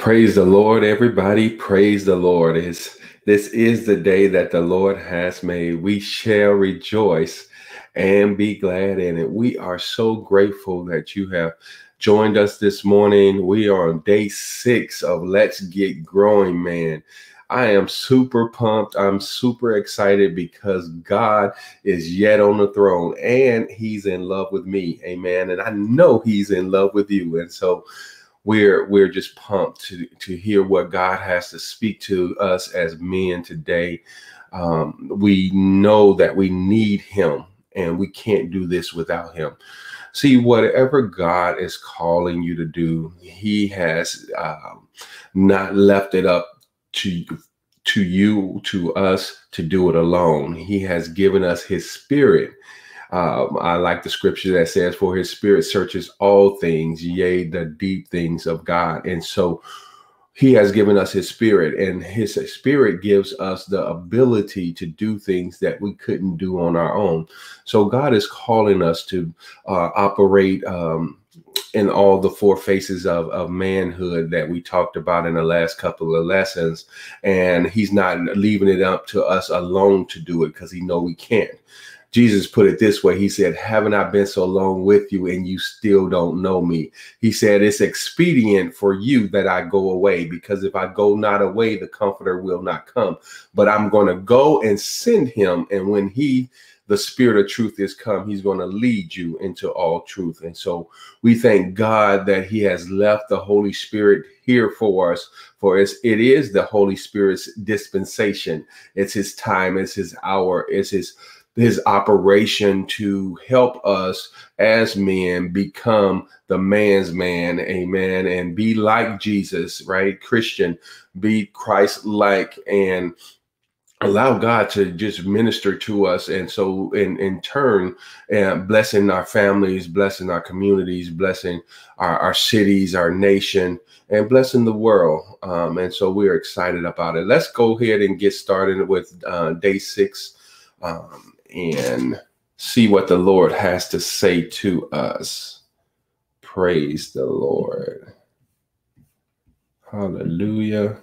Praise the Lord, everybody. Praise the Lord. Is this is the day that the Lord has made. We shall rejoice and be glad in it. We are so grateful that you have joined us this morning. We are on day six of Let's Get Growing, man. I am super pumped. I'm super excited because God is yet on the throne and He's in love with me. Amen. And I know He's in love with you. And so, we're we're just pumped to to hear what God has to speak to us as men today. Um, we know that we need Him, and we can't do this without Him. See, whatever God is calling you to do, He has um, not left it up to to you, to us, to do it alone. He has given us His Spirit um, I like the scripture that says, For his spirit searches all things, yea, the deep things of God. And so he has given us his spirit, and his spirit gives us the ability to do things that we couldn't do on our own. So God is calling us to uh, operate. Um, in all the four faces of, of manhood that we talked about in the last couple of lessons and he's not leaving it up to us alone to do it because he know we can't Jesus put it this way He said, Haven't I been so long with you and you still don't know me? He said, It's expedient for you that I go away because if I go not away, the comforter will not come. But I'm going to go and send him. And when he, the spirit of truth is come, he's going to lead you into all truth. And so we thank God that he has left the Holy Spirit here for us. For it is the Holy Spirit's dispensation. It's his time, it's his hour, it's his his operation to help us as men become the man's man, amen, and be like Jesus, right? Christian, be Christ like, and allow God to just minister to us. And so, in, in turn, uh, blessing our families, blessing our communities, blessing our, our cities, our nation, and blessing the world. Um, and so, we're excited about it. Let's go ahead and get started with uh, day six. Um, and see what the Lord has to say to us. Praise the Lord. Hallelujah.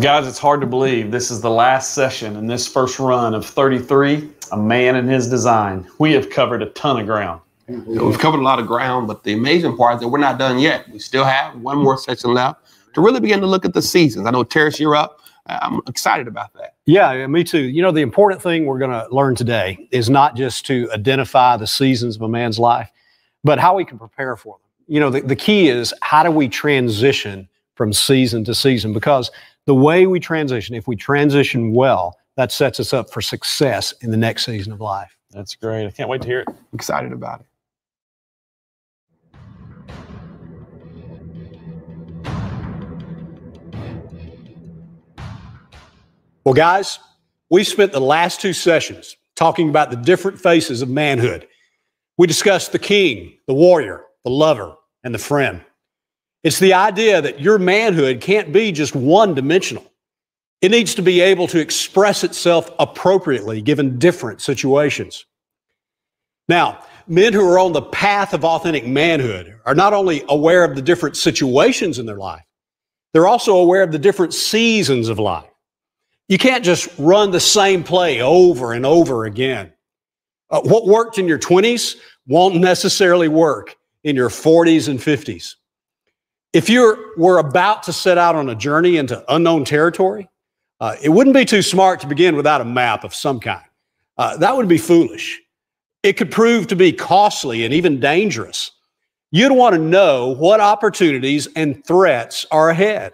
Well, guys, it's hard to believe this is the last session in this first run of 33, A Man and His Design. We have covered a ton of ground. We've covered a lot of ground, but the amazing part is that we're not done yet. We still have one more session left to really begin to look at the seasons. I know, Terrence, you're up. I'm excited about that. Yeah, me too. You know, the important thing we're going to learn today is not just to identify the seasons of a man's life, but how we can prepare for them. You know, the, the key is how do we transition from season to season? Because the way we transition, if we transition well, that sets us up for success in the next season of life. That's great. I can't wait to hear it. Excited about it. Well, guys, we spent the last two sessions talking about the different faces of manhood. We discussed the king, the warrior, the lover, and the friend. It's the idea that your manhood can't be just one dimensional. It needs to be able to express itself appropriately given different situations. Now, men who are on the path of authentic manhood are not only aware of the different situations in their life, they're also aware of the different seasons of life. You can't just run the same play over and over again. Uh, what worked in your 20s won't necessarily work in your 40s and 50s. If you were about to set out on a journey into unknown territory, uh, it wouldn't be too smart to begin without a map of some kind. Uh, that would be foolish. It could prove to be costly and even dangerous. You'd want to know what opportunities and threats are ahead.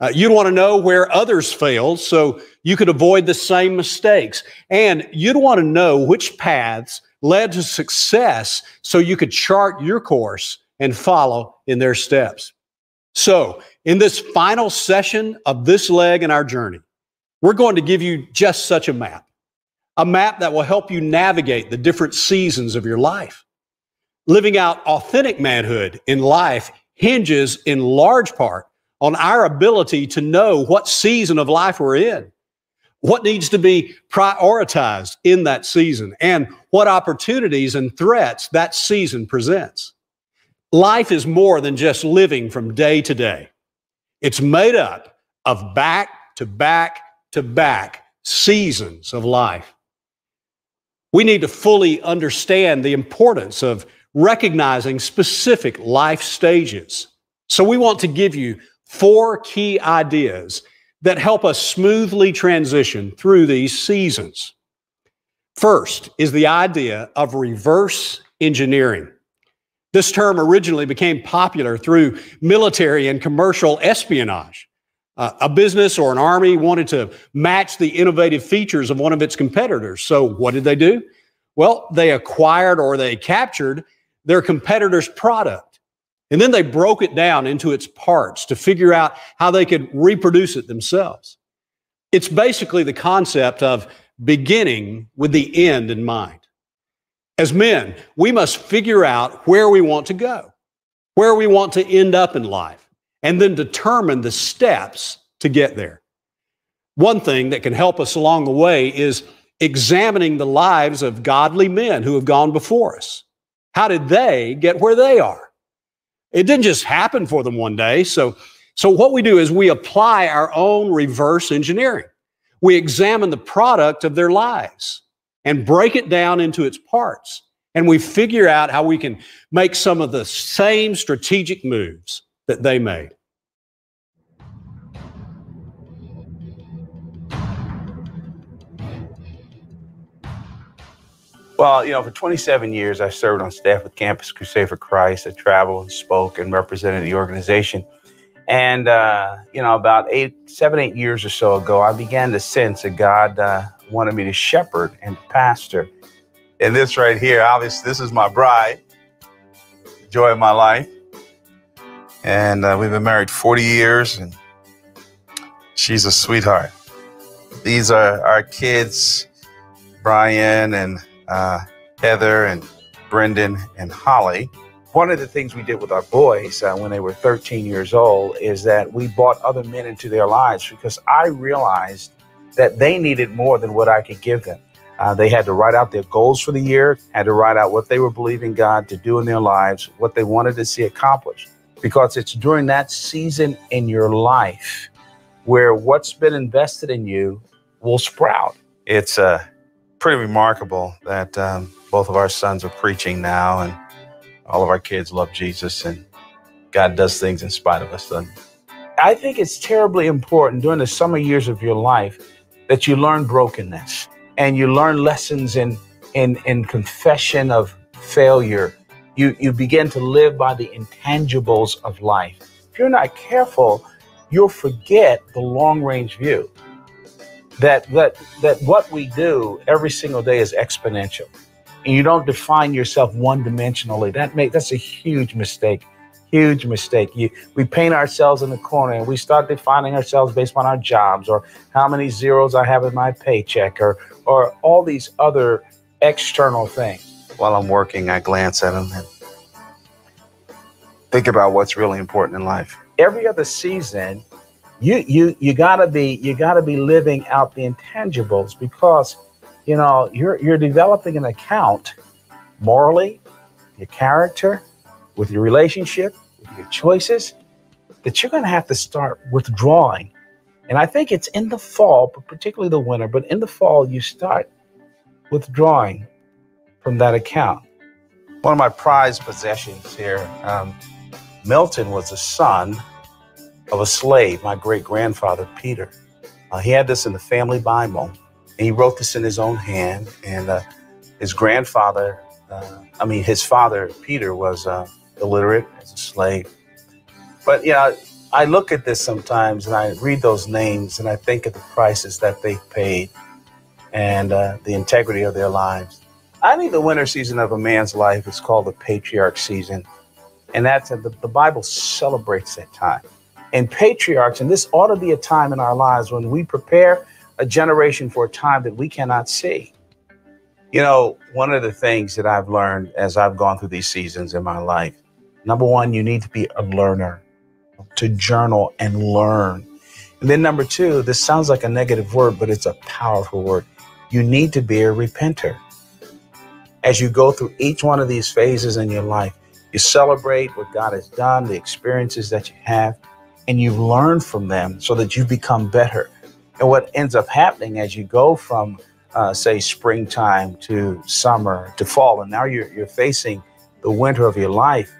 Uh, you'd want to know where others failed so you could avoid the same mistakes. And you'd want to know which paths led to success so you could chart your course and follow in their steps. So, in this final session of this leg in our journey, we're going to give you just such a map. a map that will help you navigate the different seasons of your life. Living out authentic manhood in life hinges in large part on our ability to know what season of life we're in, what needs to be prioritized in that season, and what opportunities and threats that season presents. Life is more than just living from day to day. It's made up of back to back to back seasons of life. We need to fully understand the importance of recognizing specific life stages. So, we want to give you four key ideas that help us smoothly transition through these seasons. First is the idea of reverse engineering. This term originally became popular through military and commercial espionage. Uh, a business or an army wanted to match the innovative features of one of its competitors. So, what did they do? Well, they acquired or they captured their competitor's product. And then they broke it down into its parts to figure out how they could reproduce it themselves. It's basically the concept of beginning with the end in mind. As men, we must figure out where we want to go, where we want to end up in life, and then determine the steps to get there. One thing that can help us along the way is examining the lives of godly men who have gone before us. How did they get where they are? It didn't just happen for them one day. So, so what we do is we apply our own reverse engineering. We examine the product of their lives and break it down into its parts. And we figure out how we can make some of the same strategic moves that they made. Well, you know, for 27 years, I served on staff with Campus Crusade for Christ. I traveled, and spoke, and represented the organization. And, uh, you know, about eight, seven, eight years or so ago, I began to sense that God uh, wanted me to shepherd and pastor. And this right here, obviously, this is my bride, joy of my life. And uh, we've been married 40 years, and she's a sweetheart. These are our kids, Brian and uh, Heather and Brendan and Holly. One of the things we did with our boys uh, when they were 13 years old is that we brought other men into their lives because I realized that they needed more than what I could give them. Uh, they had to write out their goals for the year, had to write out what they were believing God to do in their lives, what they wanted to see accomplished. Because it's during that season in your life where what's been invested in you will sprout. It's uh, pretty remarkable that um, both of our sons are preaching now, and all of our kids love Jesus, and God does things in spite of us. I think it's terribly important during the summer years of your life that you learn brokenness and you learn lessons in in in confession of failure. You you begin to live by the intangibles of life. If you're not careful, you'll forget the long range view. That that that what we do every single day is exponential. And you don't define yourself one dimensionally. That make that's a huge mistake huge mistake. You, we paint ourselves in the corner and we start defining ourselves based on our jobs or how many zeros I have in my paycheck or or all these other external things. While I'm working, I glance at them and think about what's really important in life. Every other season, you you you gotta be you gotta be living out the intangibles because you know you're you're developing an account morally, your character, with your relationship, your choices that you're going to have to start withdrawing. And I think it's in the fall, but particularly the winter, but in the fall, you start withdrawing from that account. One of my prized possessions here, um, Milton was a son of a slave, my great grandfather, Peter. Uh, he had this in the family Bible, and he wrote this in his own hand. And uh, his grandfather, uh, I mean, his father, Peter, was uh, illiterate as a slave. But you know, I look at this sometimes and I read those names and I think of the prices that they paid and uh, the integrity of their lives. I think the winter season of a man's life is called the patriarch season, and that's the, the Bible celebrates that time. And patriarchs, and this ought to be a time in our lives when we prepare a generation for a time that we cannot see. You know, one of the things that I've learned as I've gone through these seasons in my life, number one, you need to be a learner, to journal and learn. And then number two, this sounds like a negative word, but it's a powerful word. You need to be a repenter. As you go through each one of these phases in your life, you celebrate what God has done, the experiences that you have, and you learn from them so that you become better. And what ends up happening as you go from, uh, say, springtime to summer to fall, and now you're, you're facing the winter of your life,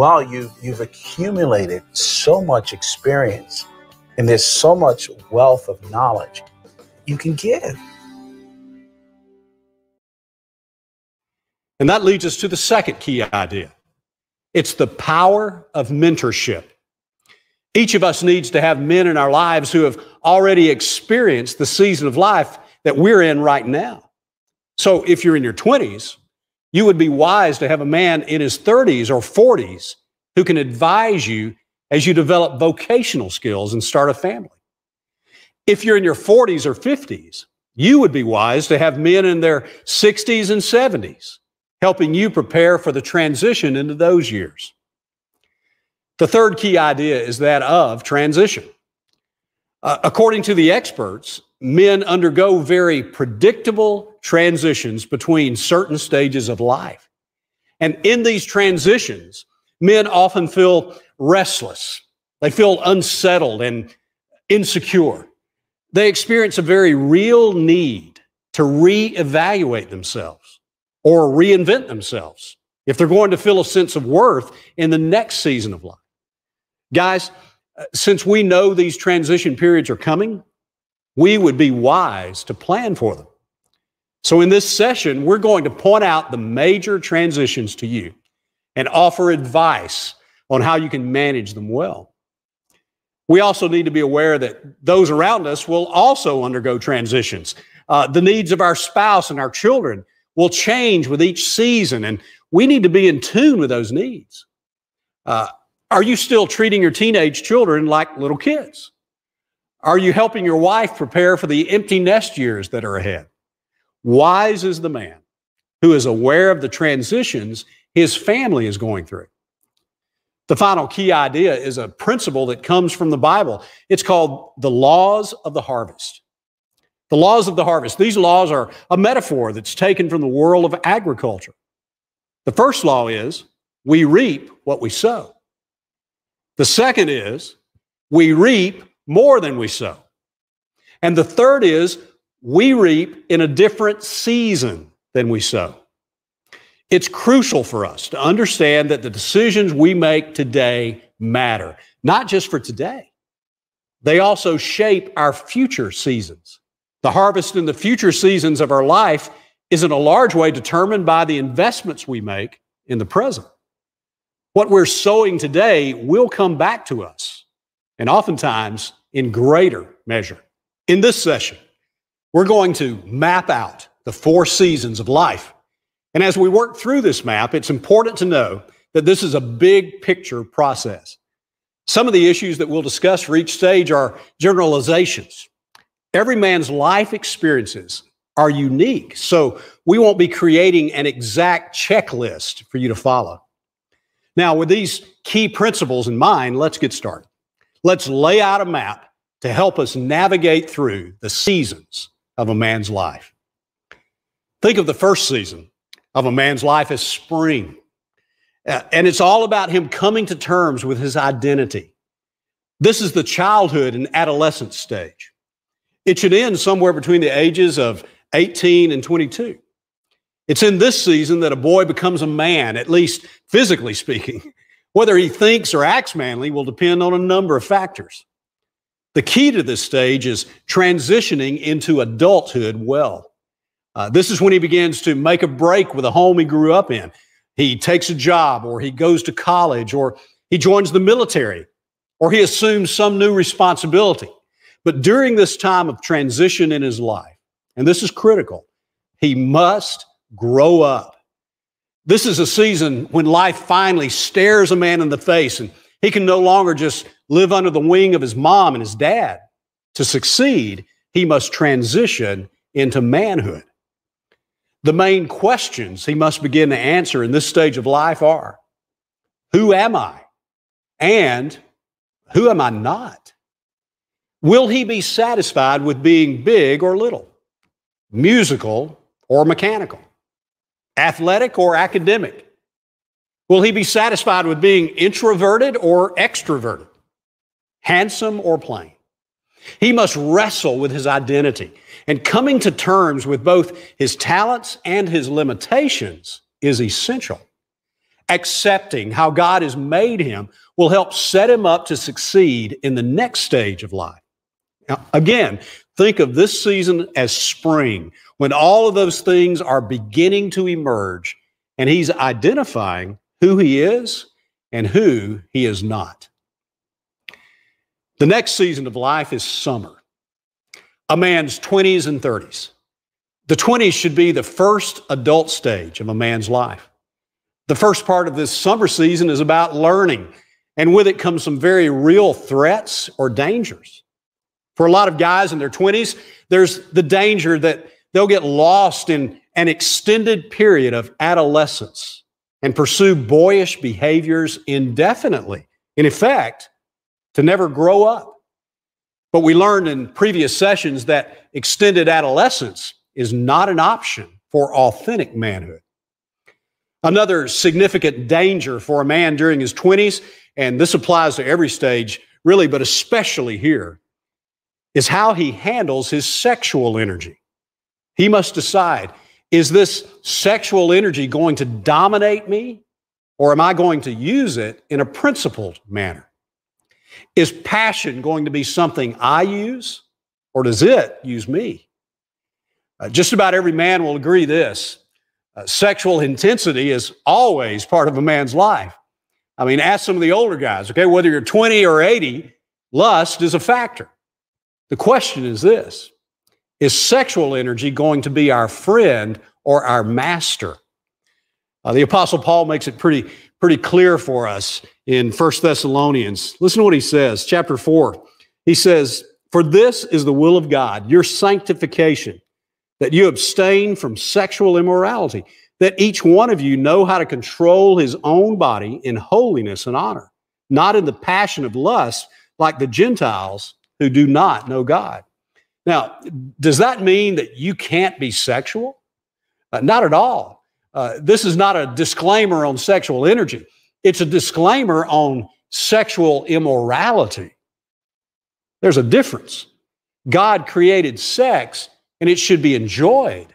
well, you, you've accumulated so much experience and there's so much wealth of knowledge you can give. And that leads us to the second key idea it's the power of mentorship. Each of us needs to have men in our lives who have already experienced the season of life that we're in right now. So if you're in your 20s, you would be wise to have a man in his 30s or 40s who can advise you as you develop vocational skills and start a family. If you're in your 40s or 50s, you would be wise to have men in their 60s and 70s helping you prepare for the transition into those years. The third key idea is that of transition. Uh, according to the experts, men undergo very predictable transitions between certain stages of life. And in these transitions, men often feel restless. They feel unsettled and insecure. They experience a very real need to reevaluate themselves or reinvent themselves if they're going to feel a sense of worth in the next season of life. Guys, uh, since we know these transition periods are coming, we would be wise to plan for them. So, in this session, we're going to point out the major transitions to you and offer advice on how you can manage them well. We also need to be aware that those around us will also undergo transitions. Uh, the needs of our spouse and our children will change with each season, and we need to be in tune with those needs. Uh, are you still treating your teenage children like little kids? Are you helping your wife prepare for the empty nest years that are ahead? Wise is the man who is aware of the transitions his family is going through. The final key idea is a principle that comes from the Bible. It's called the laws of the harvest. The laws of the harvest. These laws are a metaphor that's taken from the world of agriculture. The first law is we reap what we sow. The second is we reap more than we sow. And the third is we reap in a different season than we sow. It's crucial for us to understand that the decisions we make today matter, not just for today. They also shape our future seasons. The harvest in the future seasons of our life is in a large way determined by the investments we make in the present. What we're sowing today will come back to us, and oftentimes in greater measure. In this session, we're going to map out the four seasons of life. And as we work through this map, it's important to know that this is a big picture process. Some of the issues that we'll discuss for each stage are generalizations. Every man's life experiences are unique, so we won't be creating an exact checklist for you to follow. Now, with these key principles in mind, let's get started. Let's lay out a map to help us navigate through the seasons of a man's life. Think of the first season of a man's life as spring. Uh, and it's all about him coming to terms with his identity. This is the childhood and adolescent stage. It should end somewhere between the ages of 18 and 22. It's in this season that a boy becomes a man, at least physically speaking. Whether he thinks or acts manly will depend on a number of factors. The key to this stage is transitioning into adulthood well. Uh, this is when he begins to make a break with a home he grew up in. He takes a job, or he goes to college, or he joins the military, or he assumes some new responsibility. But during this time of transition in his life, and this is critical, he must grow up. This is a season when life finally stares a man in the face and he can no longer just live under the wing of his mom and his dad. To succeed, he must transition into manhood. The main questions he must begin to answer in this stage of life are Who am I? And who am I not? Will he be satisfied with being big or little, musical or mechanical, athletic or academic? Will he be satisfied with being introverted or extroverted, handsome or plain? He must wrestle with his identity. And coming to terms with both his talents and his limitations is essential. Accepting how God has made him will help set him up to succeed in the next stage of life. Now, again, think of this season as spring, when all of those things are beginning to emerge, and he's identifying who he is and who he is not. The next season of life is summer, a man's 20s and 30s. The 20s should be the first adult stage of a man's life. The first part of this summer season is about learning, and with it comes some very real threats or dangers. For a lot of guys in their 20s, there's the danger that they'll get lost in an extended period of adolescence and pursue boyish behaviors indefinitely. In effect, to never grow up. But we learned in previous sessions that extended adolescence is not an option for authentic manhood. Another significant danger for a man during his 20s, and this applies to every stage, really, but especially here, is how he handles his sexual energy. He must decide is this sexual energy going to dominate me, or am I going to use it in a principled manner? Is passion going to be something I use, or does it use me? Uh, just about every man will agree this. Uh, sexual intensity is always part of a man's life. I mean, ask some of the older guys, okay, whether you're 20 or 80, lust is a factor. The question is this Is sexual energy going to be our friend or our master? Uh, the Apostle Paul makes it pretty, pretty clear for us in First Thessalonians. Listen to what he says, chapter 4. He says, For this is the will of God, your sanctification, that you abstain from sexual immorality, that each one of you know how to control his own body in holiness and honor, not in the passion of lust like the Gentiles who do not know God. Now, does that mean that you can't be sexual? Uh, not at all. Uh, this is not a disclaimer on sexual energy, it's a disclaimer on sexual immorality. There's a difference. God created sex and it should be enjoyed.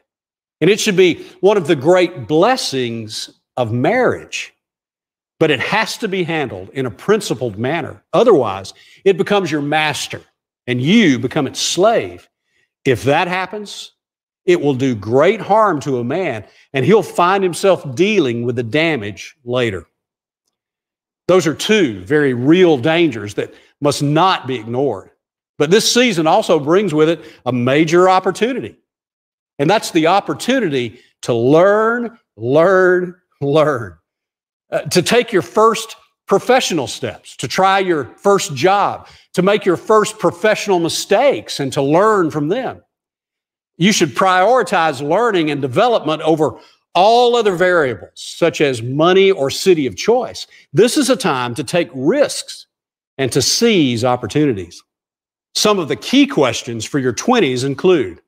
And it should be one of the great blessings of marriage. But it has to be handled in a principled manner. Otherwise, it becomes your master and you become its slave. If that happens, it will do great harm to a man, and he'll find himself dealing with the damage later. Those are two very real dangers that must not be ignored. But this season also brings with it a major opportunity. And that's the opportunity to learn, learn, learn. Uh, to take your first professional steps, to try your first job, to make your first professional mistakes and to learn from them. You should prioritize learning and development over all other variables, such as money or city of choice. This is a time to take risks and to seize opportunities. Some of the key questions for your 20s include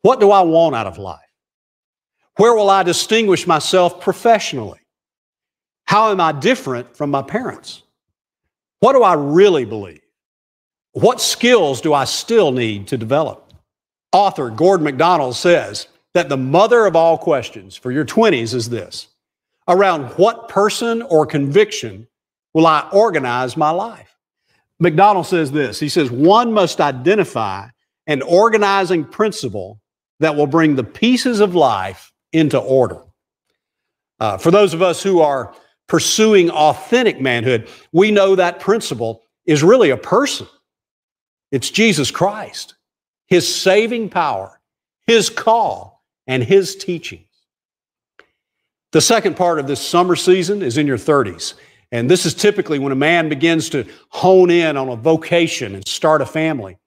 What do I want out of life? Where will I distinguish myself professionally? How am I different from my parents? What do I really believe? What skills do I still need to develop? Author Gordon MacDonald says that the mother of all questions for your 20s is this around what person or conviction will I organize my life? MacDonald says this He says, one must identify an organizing principle that will bring the pieces of life into order. Uh, for those of us who are pursuing authentic manhood, we know that principle is really a person. It's Jesus Christ his saving power, his call, and his teachings. The second part of this summer season is in your 30s. And this is typically when a man begins to hone in on a vocation and start a family.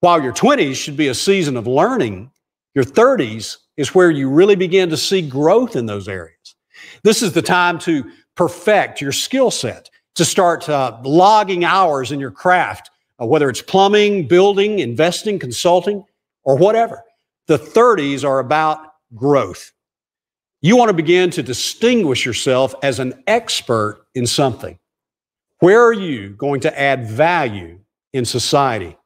While your 20s should be a season of learning, your 30s is where you really begin to see growth in those areas. This is the time to perfect your skill set, to start uh, logging hours in your craft, uh, whether it's plumbing, building, investing, consulting, or whatever. The 30s are about growth. You want to begin to distinguish yourself as an expert in something. Where are you going to add value in society?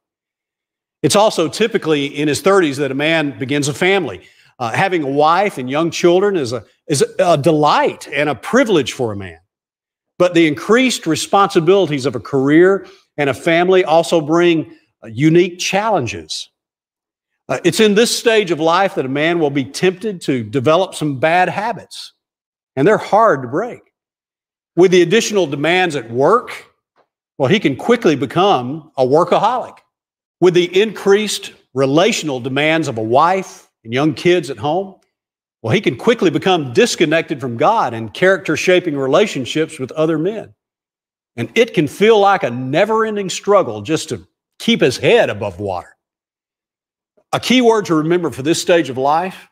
It's also typically in his 30s that a man begins a family. Uh, having a wife and young children is a, is a delight and a privilege for a man. But the increased responsibilities of a career and a family also bring uh, unique challenges. Uh, it's in this stage of life that a man will be tempted to develop some bad habits, and they're hard to break. With the additional demands at work, well, he can quickly become a workaholic. With the increased relational demands of a wife and young kids at home, well, he can quickly become disconnected from God and character shaping relationships with other men. And it can feel like a never ending struggle just to keep his head above water. A key word to remember for this stage of life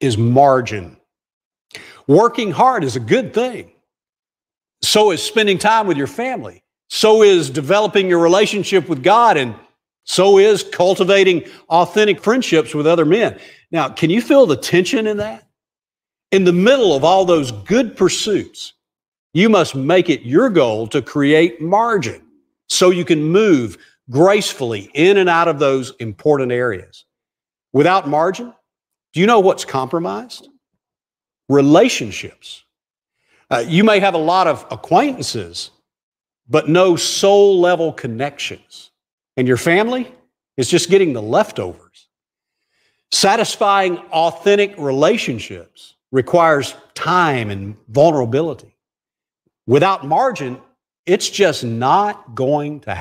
is margin. Working hard is a good thing. So is spending time with your family. So is developing your relationship with God. And so is cultivating authentic friendships with other men. Now, can you feel the tension in that? In the middle of all those good pursuits, you must make it your goal to create margin so you can move gracefully in and out of those important areas. Without margin, do you know what's compromised? Relationships. Uh, you may have a lot of acquaintances, but no soul level connections. And your family is just getting the leftovers. Satisfying authentic relationships requires time and vulnerability. Without margin, it's just not going to happen.